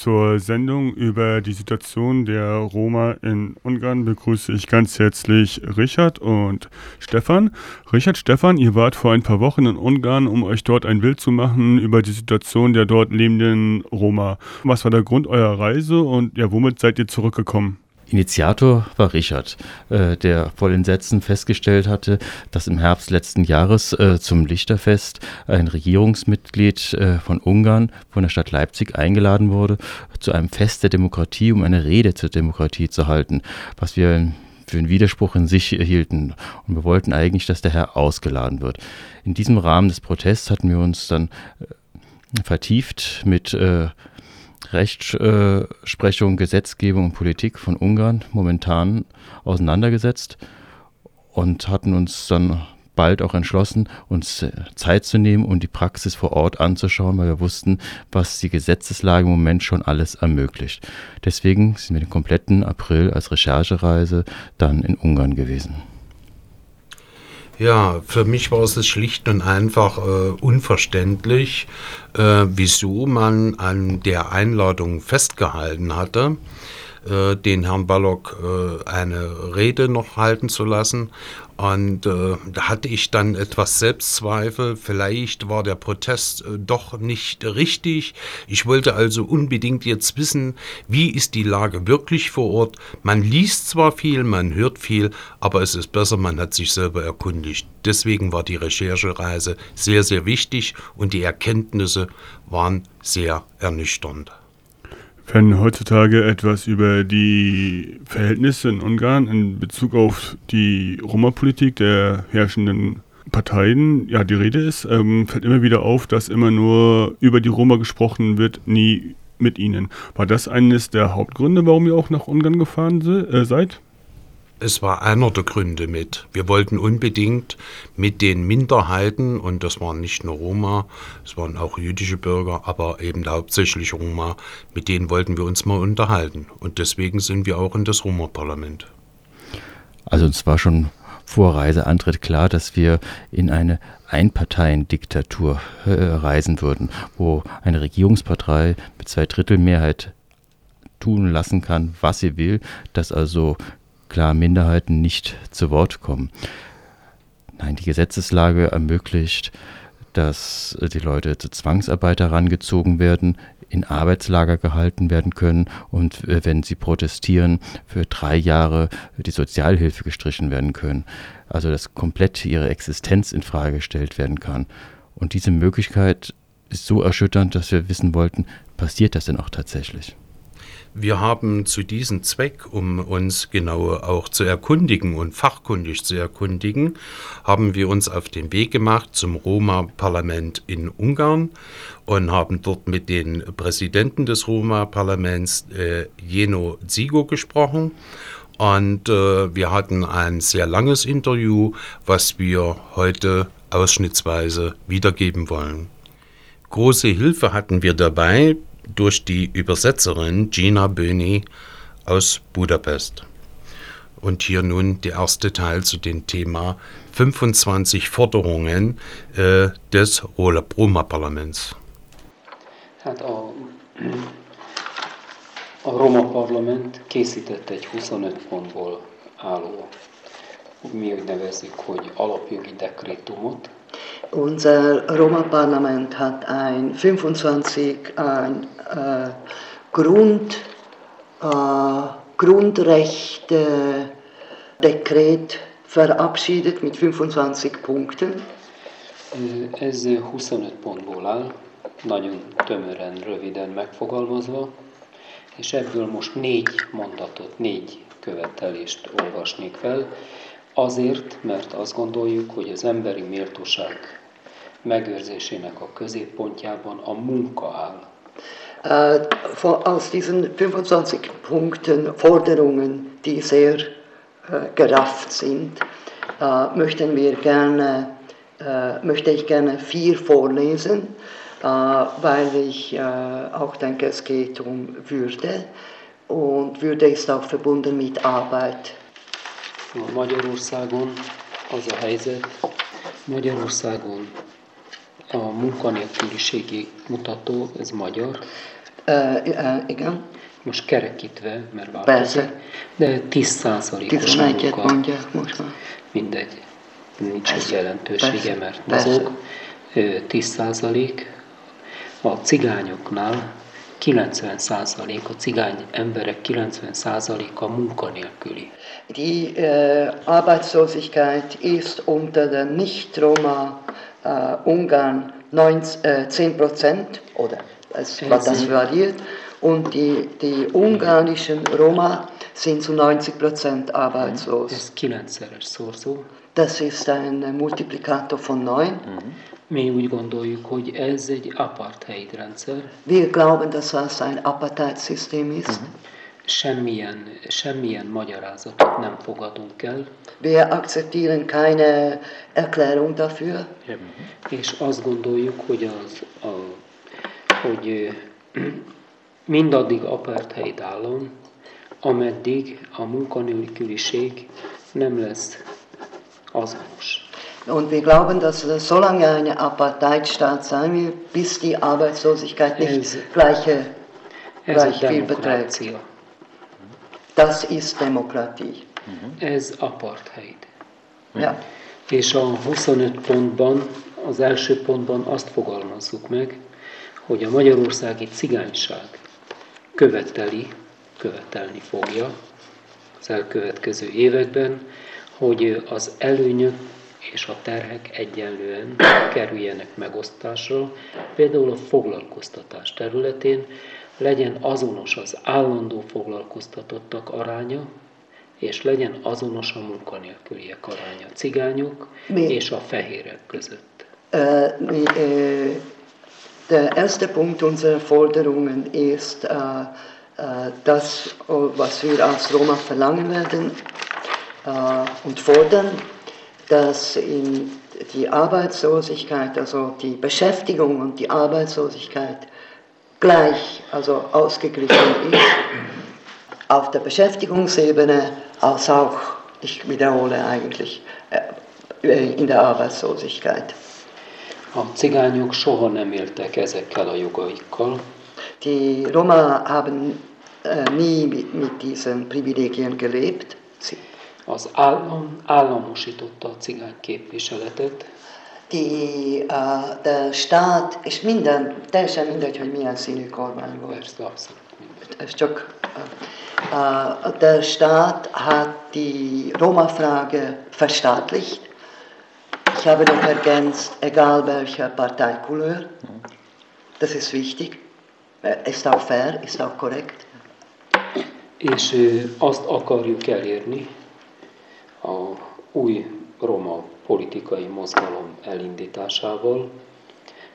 Zur Sendung über die Situation der Roma in Ungarn begrüße ich ganz herzlich Richard und Stefan. Richard, Stefan, ihr wart vor ein paar Wochen in Ungarn, um euch dort ein Bild zu machen über die Situation der dort lebenden Roma. Was war der Grund eurer Reise und ja, womit seid ihr zurückgekommen? Initiator war Richard, äh, der vor den Sätzen festgestellt hatte, dass im Herbst letzten Jahres äh, zum Lichterfest ein Regierungsmitglied äh, von Ungarn von der Stadt Leipzig eingeladen wurde, zu einem Fest der Demokratie, um eine Rede zur Demokratie zu halten, was wir für einen Widerspruch in sich hielten. Und wir wollten eigentlich, dass der Herr ausgeladen wird. In diesem Rahmen des Protests hatten wir uns dann äh, vertieft mit äh, Rechtsprechung, Gesetzgebung und Politik von Ungarn momentan auseinandergesetzt und hatten uns dann bald auch entschlossen, uns äh, Zeit zu nehmen und die Praxis vor Ort anzuschauen, weil wir wussten, was die Gesetzeslage im Moment schon alles ermöglicht. Deswegen sind wir den kompletten April als Recherchereise dann in Ungarn gewesen. Ja, für mich war es schlicht und einfach äh, unverständlich, äh, wieso man an der Einladung festgehalten hatte äh, den Herrn Ballock äh, eine Rede noch halten zu lassen. Und äh, da hatte ich dann etwas Selbstzweifel. Vielleicht war der Protest äh, doch nicht richtig. Ich wollte also unbedingt jetzt wissen, wie ist die Lage wirklich vor Ort. Man liest zwar viel, man hört viel, aber es ist besser, man hat sich selber erkundigt. Deswegen war die Recherchereise sehr, sehr wichtig und die Erkenntnisse waren sehr ernüchternd. Wenn heutzutage etwas über die Verhältnisse in Ungarn in Bezug auf die Roma-Politik der herrschenden Parteien ja die Rede ist, ähm, fällt immer wieder auf, dass immer nur über die Roma gesprochen wird, nie mit ihnen. War das eines der Hauptgründe, warum ihr auch nach Ungarn gefahren se äh, seid? Es war einer der Gründe mit. Wir wollten unbedingt mit den Minderheiten, und das waren nicht nur Roma, es waren auch jüdische Bürger, aber eben hauptsächlich Roma, mit denen wollten wir uns mal unterhalten. Und deswegen sind wir auch in das Roma-Parlament. Also uns war schon vor Reiseantritt klar, dass wir in eine Einparteiendiktatur äh, reisen würden, wo eine Regierungspartei mit zwei Drittel Mehrheit tun lassen kann, was sie will, dass also klar Minderheiten nicht zu Wort kommen. Nein, die Gesetzeslage ermöglicht, dass die Leute zu Zwangsarbeit herangezogen werden, in Arbeitslager gehalten werden können und äh, wenn sie protestieren, für drei Jahre die Sozialhilfe gestrichen werden können. Also dass komplett ihre Existenz in Frage gestellt werden kann. Und diese Möglichkeit ist so erschütternd, dass wir wissen wollten, passiert das denn auch tatsächlich? Wir haben zu diesem Zweck, um uns genau auch zu erkundigen und fachkundig zu erkundigen, haben wir uns auf den Weg gemacht zum Roma-Parlament in Ungarn und haben dort mit den Präsidenten des Roma-Parlaments äh, Jeno Zigo gesprochen. Und äh, wir hatten ein sehr langes Interview, was wir heute ausschnittsweise wiedergeben wollen. Große Hilfe hatten wir dabei durch die Übersetzerin Gina Böni aus Budapest. Und hier nun der erste Teil zu dem Thema 25 Forderungen äh, des Roma-Parlaments. Hát a, Roma Parlament készített egy 25 pontból álló, mi úgy nevezzük, hogy alapjogi dekrétumot, Unser Roma-Parlament hat ein 25 ein, äh, Grund, äh, Grundrechte-Dekret verabschiedet mit 25 Punkten. Ez 25 pontból áll, nagyon tömören, röviden megfogalmazva, és ebből most négy mondatot, négy követelést olvasnék fel, Azért, mert azt gondoljuk, hogy az emberi méltóság megőrzésének a középpontjában a munka áll. Uh, aus diesen 25 Punkten, Forderungen, die sehr uh, gerafft sind, uh, möchten wir gerne, möchte ich gerne vier vorlesen, weil ich auch denke, es geht um Würde und Würde ist auch verbunden mit Arbeit. Magyarországon az a helyzet, Magyarországon A munkanélküliségi mutató, ez magyar, Ö, ö, igen, most kerekítve, mert változik, Persze. de 10%-os 11-et munka, mondják most már. mindegy, nincs egy jelentősége, persze, mert mozog. Ö, 10%, a cigányoknál 90%, a cigány emberek 90%-a munkanélküli. Die äh, Arbeitslosigkeit ist unter den Nicht-Roma äh, Ungarn 9, äh, 10 Prozent, oder es, Ja, das variiert, und die, die ungarischen Roma sind zu 90 Prozent arbeitslos. Das ist ein Multiplikator von 9. Mi úgy gondoljuk, hogy ez egy apartheid rendszer, Wir glauben, dass das ein Apartheid-System ist. semmilyen, semmilyen magyarázatot nem fogadunk el, Wir akzeptieren keine Erklärung dafür. és azt gondoljuk, hogy, az, a, hogy mindaddig apartheid állam, ameddig a munkanélküliség nem lesz azonos. Und wir glauben, dass es so lange eine Apartheidstaat sein wird, bis die Arbeitslosigkeit nicht Es- gleiche, gleich viel beträgt. Das ist Demokratie. ez apartheid. Ja. És a 25 pontban, az első pontban azt fogalmazzuk meg, hogy a magyarországi cigányság követeli, követelni fogja az elkövetkező években, hogy az előnyök és a terhek egyenlően kerüljenek megosztásra, például a foglalkoztatás területén legyen azonos az állandó foglalkoztatottak aránya, és legyen azonos a munkanélküliek aránya cigányok Mi? és a fehérek között. Äh, äh, der erste Punkt unserer Forderungen ist, äh, das, was wir als Roma verlangen werden und fordern, dass in die Arbeitslosigkeit, also die Beschäftigung und die Arbeitslosigkeit gleich, also ausgeglichen ist, auf der Beschäftigungsebene als auch, ich wiederhole eigentlich, äh, in der Arbeitslosigkeit. A cigányok soha nem éltek ezekkel a jogaikkal, Die Roma haben äh, nie mit, mit diesen Privilegien gelebt. Sie, az állam államosította a cigány képviseletet, die, äh, der Staat, és minden, teljesen mindegy, hogy milyen színű kormány volt. persze abszolút mindegy. Es csak, äh, äh, der Staat hat die Roma-Frage verstaatlicht. Ich habe noch ergänzt, egal welcher Parteicouleur. Das ist wichtig. Äh, Ist auch fair, ist auch korrekt. És ö, azt akarjuk elérni roma politikai mozgalom elindításával,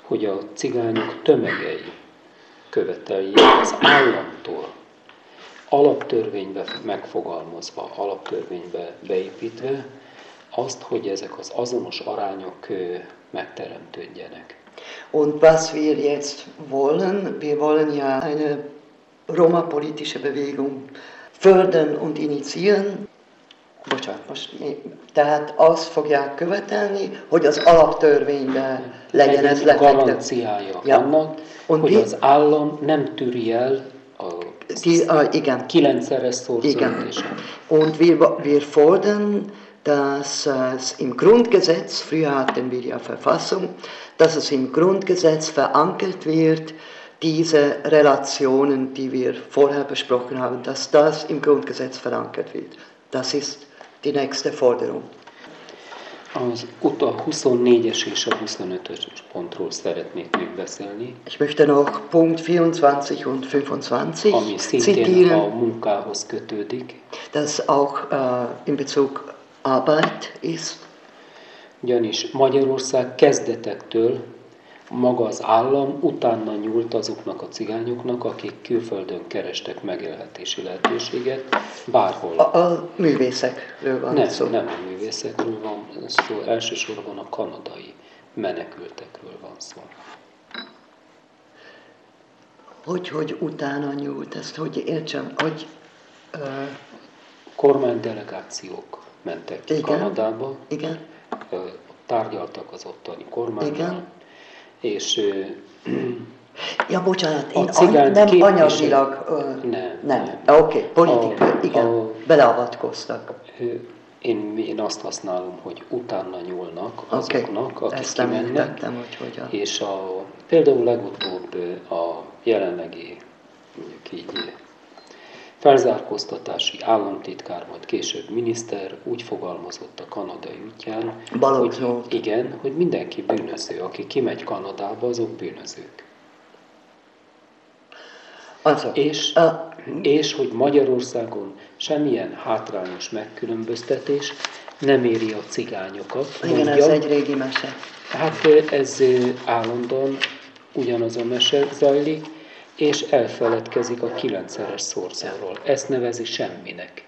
hogy a cigányok tömegei követeljék az államtól alaptörvénybe megfogalmazva, alaptörvénybe beépítve azt, hogy ezek az azonos arányok megteremtődjenek. Und was wir jetzt wollen, wir wollen ja eine Roma-politische Bewegung fördern und initiieren. Bocsánat, most mi, tehát azt fogják követelni, hogy az alaptörvényben legyen ez lefektetve. garanciája Ja. annak, Und hogy die- az állam nem tűri el a Die, ah, igen. kilencszeres szorzót Igen. és a Und wir, wir fordern, dass es im Grundgesetz, früher hatten wir ja Verfassung, dass es im Grundgesetz verankert wird, diese Relationen, die wir vorher besprochen haben, dass das im Grundgesetz verankert wird. Das ist die nächste Forderung. Az ut- a 24-es és a 25-ös pontról szeretnék még beszélni, Ich möchte noch Punkt 24 und 25 ami szintén a zitieren, munkához kötődik, das auch äh, in Bezug Arbeit ist. ugyanis Magyarország kezdetektől maga az állam utána nyúlt azoknak a cigányoknak, akik külföldön kerestek megélhetési lehetőséget, bárhol. A, a művészekről van Nem, szó. nem a művészetről van szó, elsősorban a kanadai menekültekről van szó. Hogy, hogy utána nyúlt, ezt hogy értsem, hogy uh, Kormánydelegációk mentek Igen. Kanadába, igen, tárgyaltak az ottani kormánnyal, Igen. És Ja, bocsánat, én cigány nem képvisel- anyagilag... Ö, Nem, Nem, nem. oké, okay, politika, A- igen, a- beleavatkoztak. én, én azt használom, hogy utána nyúlnak azoknak, akik ezt nem kimennek, hogy hogyan. és a, például legutóbb a jelenlegi mondjuk így felzárkóztatási államtitkár, majd később miniszter úgy fogalmazott a kanadai útján, Balogh hogy igen, hogy mindenki bűnöző, aki kimegy Kanadába, azok bűnözők. Also, És, a, és hogy Magyarországon semmilyen hátrányos megkülönböztetés nem éri a cigányokat. igen, ez egy régi mese. Hát ez állandóan ugyanaz a mese zajlik, és elfeledkezik a kilencszeres szorzóról. Ezt nevezi semminek.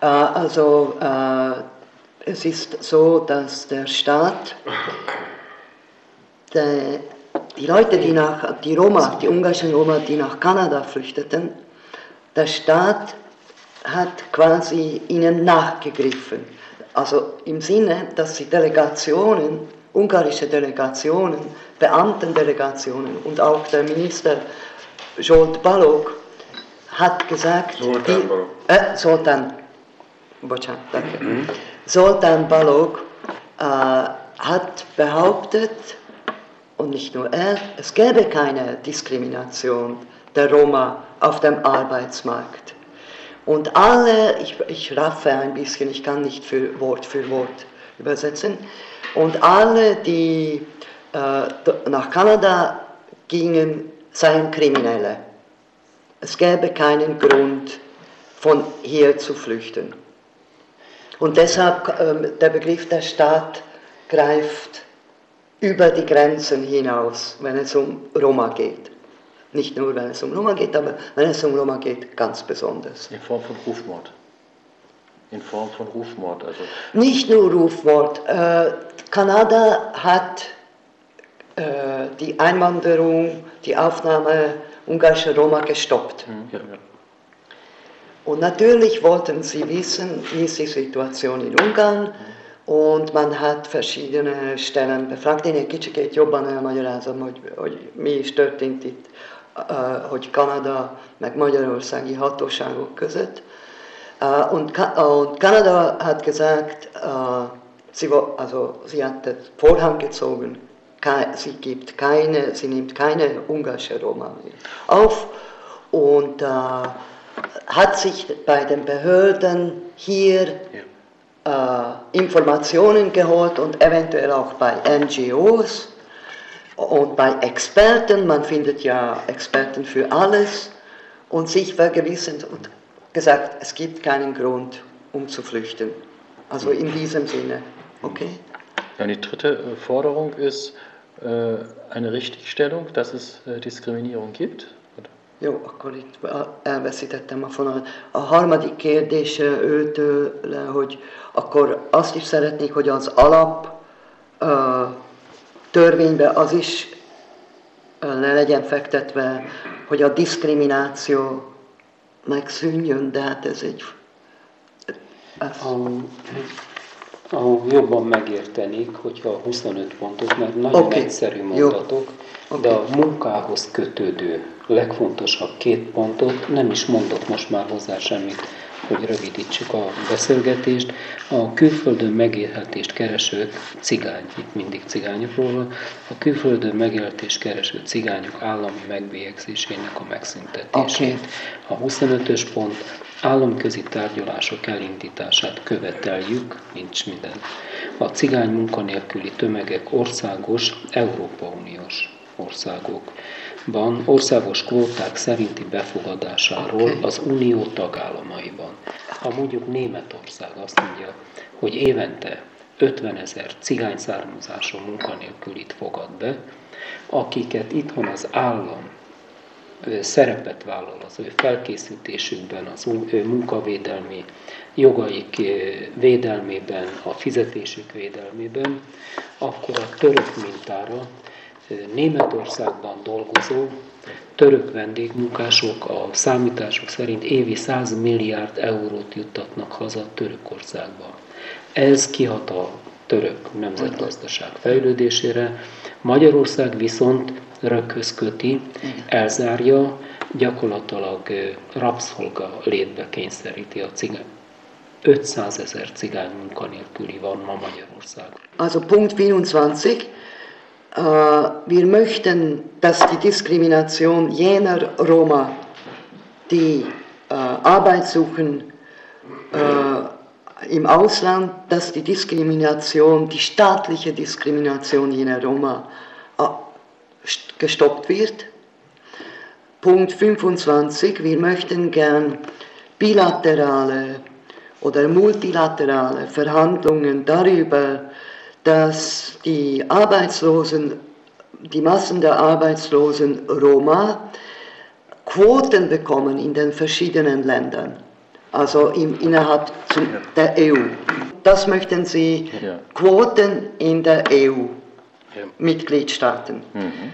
Äh, Also, äh, es ist so, dass der Staat der, die Leute, die nach, die Roma, die ungarischen Roma, die nach Kanada flüchteten, der Staat hat quasi ihnen nachgegriffen. Also im Sinne, dass sie Delegationen, ungarische Delegationen, Beamtendelegationen und auch der Minister Jolt Balog hat gesagt, Zoltán die, Balogh. äh, Zoltán, bocsánat, danke. Zoltán Balog äh, hat behauptet, und nicht nur er, es gäbe keine Diskrimination der Roma auf dem Arbeitsmarkt. Und alle, ich, ich raffe ein bisschen, ich kann nicht für Wort für Wort übersetzen, und alle, die äh, nach Kanada gingen, seien Kriminelle. Es gäbe keinen Grund, von hier zu flüchten. Und deshalb ähm, der Begriff der Staat greift über die Grenzen hinaus, wenn es um Roma geht. Nicht nur, wenn es um Roma geht, aber wenn es um Roma geht, ganz besonders. In Form von Rufmord. In Form von Rufmord. Also Nicht nur Rufwort. Äh, Kanada hat äh, die Einwanderung, die Aufnahme ungarischer Roma gestoppt. ja, ja. Und natürlich wollten sie wissen, wie ist die Situation in Ungarn, und man hat verschiedene Stellen befragt. Én egy kicsikét jobban elmagyarázom, hogy, hogy mi is történt itt, äh, hogy Kanada meg magyarországi hatóságok között. Äh, Und, und Kanada hat gesagt, äh, sie, also, sie hat den Vorhang gezogen, sie, gibt keine, sie nimmt keine ungarische Roma auf. Und äh, hat sich bei den Behörden hier äh, Informationen geholt und eventuell auch bei NGOs und bei Experten, man findet ja Experten für alles, und sich vergewissend und gesagt, es gibt keinen Grund, um zu flüchten. Also in diesem Sinne, okay? Ja, die dritte äh, Forderung ist eine Richtigstellung, dass es äh, Diskriminierung gibt. Oder? Jó, akkor itt elveszítettem a fonalat. A harmadik kérdése őtőle, hogy akkor azt is szeretnék, hogy az alap törvénybe az is le legyen fektetve, hogy a diszkrimináció megszűnjön, de hát ez egy... Ez, A, a jobban megértenék, hogyha a 25 pontot, mert nagyon Oké, egyszerű jó. mondatok, de a munkához kötődő legfontosabb két pontot nem is mondok most már hozzá semmit, hogy rövidítsük a beszélgetést. A külföldön megélhetést keresők, cigány, itt mindig cigányokról van, a külföldön megélhetést kereső cigányok állami megbélyegzésének a megszüntetését. A 25-ös pont államközi tárgyalások elindítását követeljük, nincs minden. A cigány munkanélküli tömegek országos, Európa Uniós országokban országos kvóták szerinti befogadásáról az unió tagállamaiban. Ha mondjuk Németország azt mondja, hogy évente 50 ezer cigány származású munkanélkülit fogad be, akiket itthon az állam szerepet vállal az ő felkészítésükben, az ő munkavédelmi jogaik védelmében, a fizetésük védelmében, akkor a török mintára Németországban dolgozó török vendégmunkások a számítások szerint évi 100 milliárd eurót juttatnak haza Törökországba. Ez kihat a török nemzetgazdaság fejlődésére. Magyarország viszont röghöz köti, elzárja, gyakorlatilag rabszolga létbe kényszeríti a cigány. 500 ezer cigány munkanélküli van ma Magyarországon. Also Punkt 24. Uh, wir möchten, dass die Diskrimination jener Roma, die uh, Arbeit suchen uh, im Ausland, dass die Diskrimination, die staatliche Diskrimination jener Roma gestoppt wird. Punkt 25. Wir möchten gern bilaterale oder multilaterale Verhandlungen darüber, dass die Arbeitslosen, die Massen der arbeitslosen Roma Quoten bekommen in den verschiedenen Ländern, also im, innerhalb zum, der EU. Das möchten Sie, Quoten in der EU. Mitgliedstaaten. Mhm.